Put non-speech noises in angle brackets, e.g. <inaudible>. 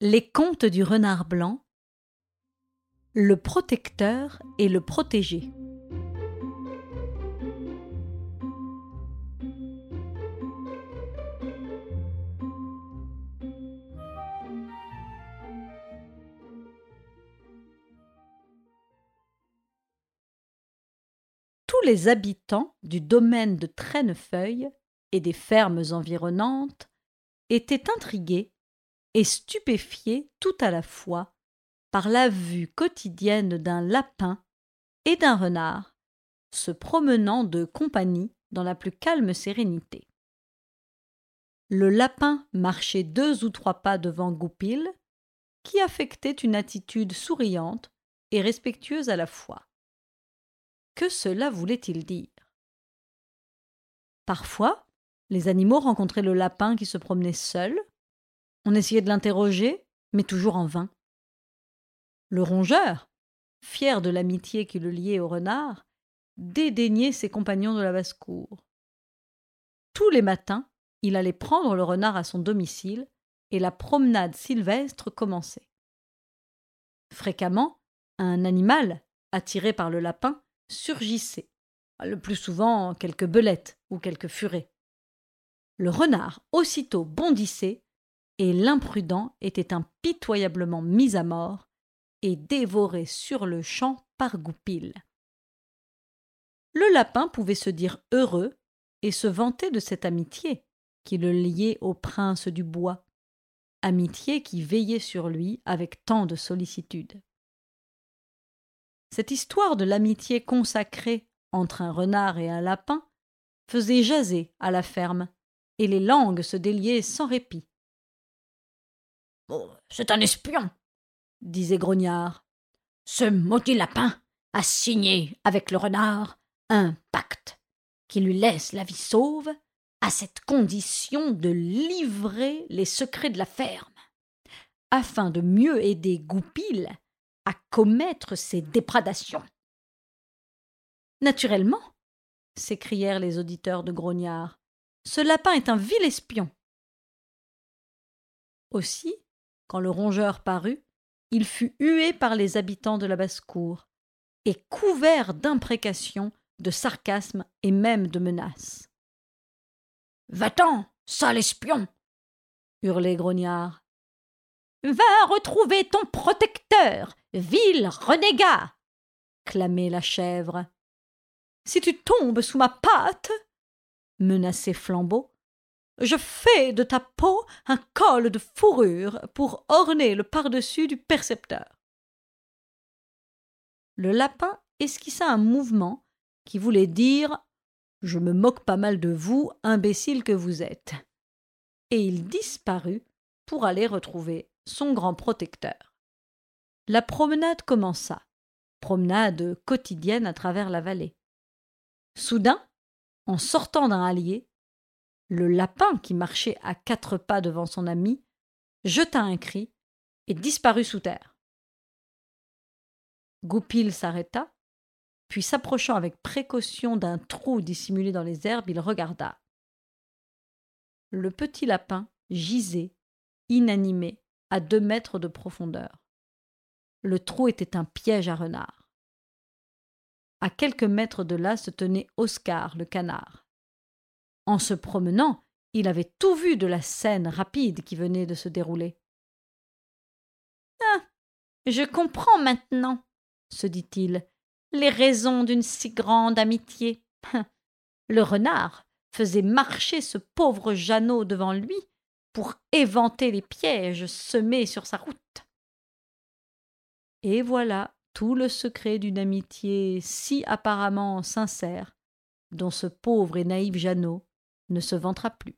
Les contes du renard blanc, le protecteur et le protégé. Tous les habitants du domaine de Traînefeuille et des fermes environnantes étaient intrigués et stupéfié tout à la fois par la vue quotidienne d'un lapin et d'un renard se promenant de compagnie dans la plus calme sérénité. Le lapin marchait deux ou trois pas devant Goupil, qui affectait une attitude souriante et respectueuse à la fois. Que cela voulait-il dire? Parfois, les animaux rencontraient le lapin qui se promenait seul, on essayait de l'interroger, mais toujours en vain. Le rongeur, fier de l'amitié qui le liait au renard, dédaignait ses compagnons de la basse-cour. Tous les matins, il allait prendre le renard à son domicile, et la promenade sylvestre commençait. Fréquemment, un animal, attiré par le lapin, surgissait, le plus souvent quelques belettes ou quelques furets. Le renard aussitôt bondissait et l'imprudent était impitoyablement mis à mort et dévoré sur le champ par Goupil. Le lapin pouvait se dire heureux et se vanter de cette amitié qui le liait au prince du bois, amitié qui veillait sur lui avec tant de sollicitude. Cette histoire de l'amitié consacrée entre un renard et un lapin faisait jaser à la ferme, et les langues se déliaient sans répit. Oh, c'est un espion, disait Grognard. Ce maudit lapin a signé avec le renard un pacte qui lui laisse la vie sauve à cette condition de livrer les secrets de la ferme, afin de mieux aider Goupil à commettre ses déprédations. Naturellement, s'écrièrent les auditeurs de Grognard, ce lapin est un vil espion. Aussi, quand le rongeur parut, il fut hué par les habitants de la basse-cour, et couvert d'imprécations, de sarcasmes et même de menaces. Va-t'en, sale espion hurlait Grognard. Va retrouver ton protecteur, vil renégat clamait la chèvre. Si tu tombes sous ma patte menaçait Flambeau, je fais de ta peau un col de fourrure pour orner le par-dessus du percepteur. Le lapin esquissa un mouvement qui voulait dire Je me moque pas mal de vous, imbécile que vous êtes. Et il disparut pour aller retrouver son grand protecteur. La promenade commença, promenade quotidienne à travers la vallée. Soudain, en sortant d'un hallier, le lapin, qui marchait à quatre pas devant son ami, jeta un cri et disparut sous terre. Goupil s'arrêta, puis s'approchant avec précaution d'un trou dissimulé dans les herbes, il regarda. Le petit lapin gisait, inanimé, à deux mètres de profondeur. Le trou était un piège à renard. À quelques mètres de là se tenait Oscar le canard. En se promenant, il avait tout vu de la scène rapide qui venait de se dérouler. Ah. Je comprends maintenant, se dit-il, les raisons d'une si grande amitié. <laughs> Le renard faisait marcher ce pauvre Jeannot devant lui pour éventer les pièges semés sur sa route. Et voilà tout le secret d'une amitié si apparemment sincère, dont ce pauvre et naïf Jeannot ne se vantera plus.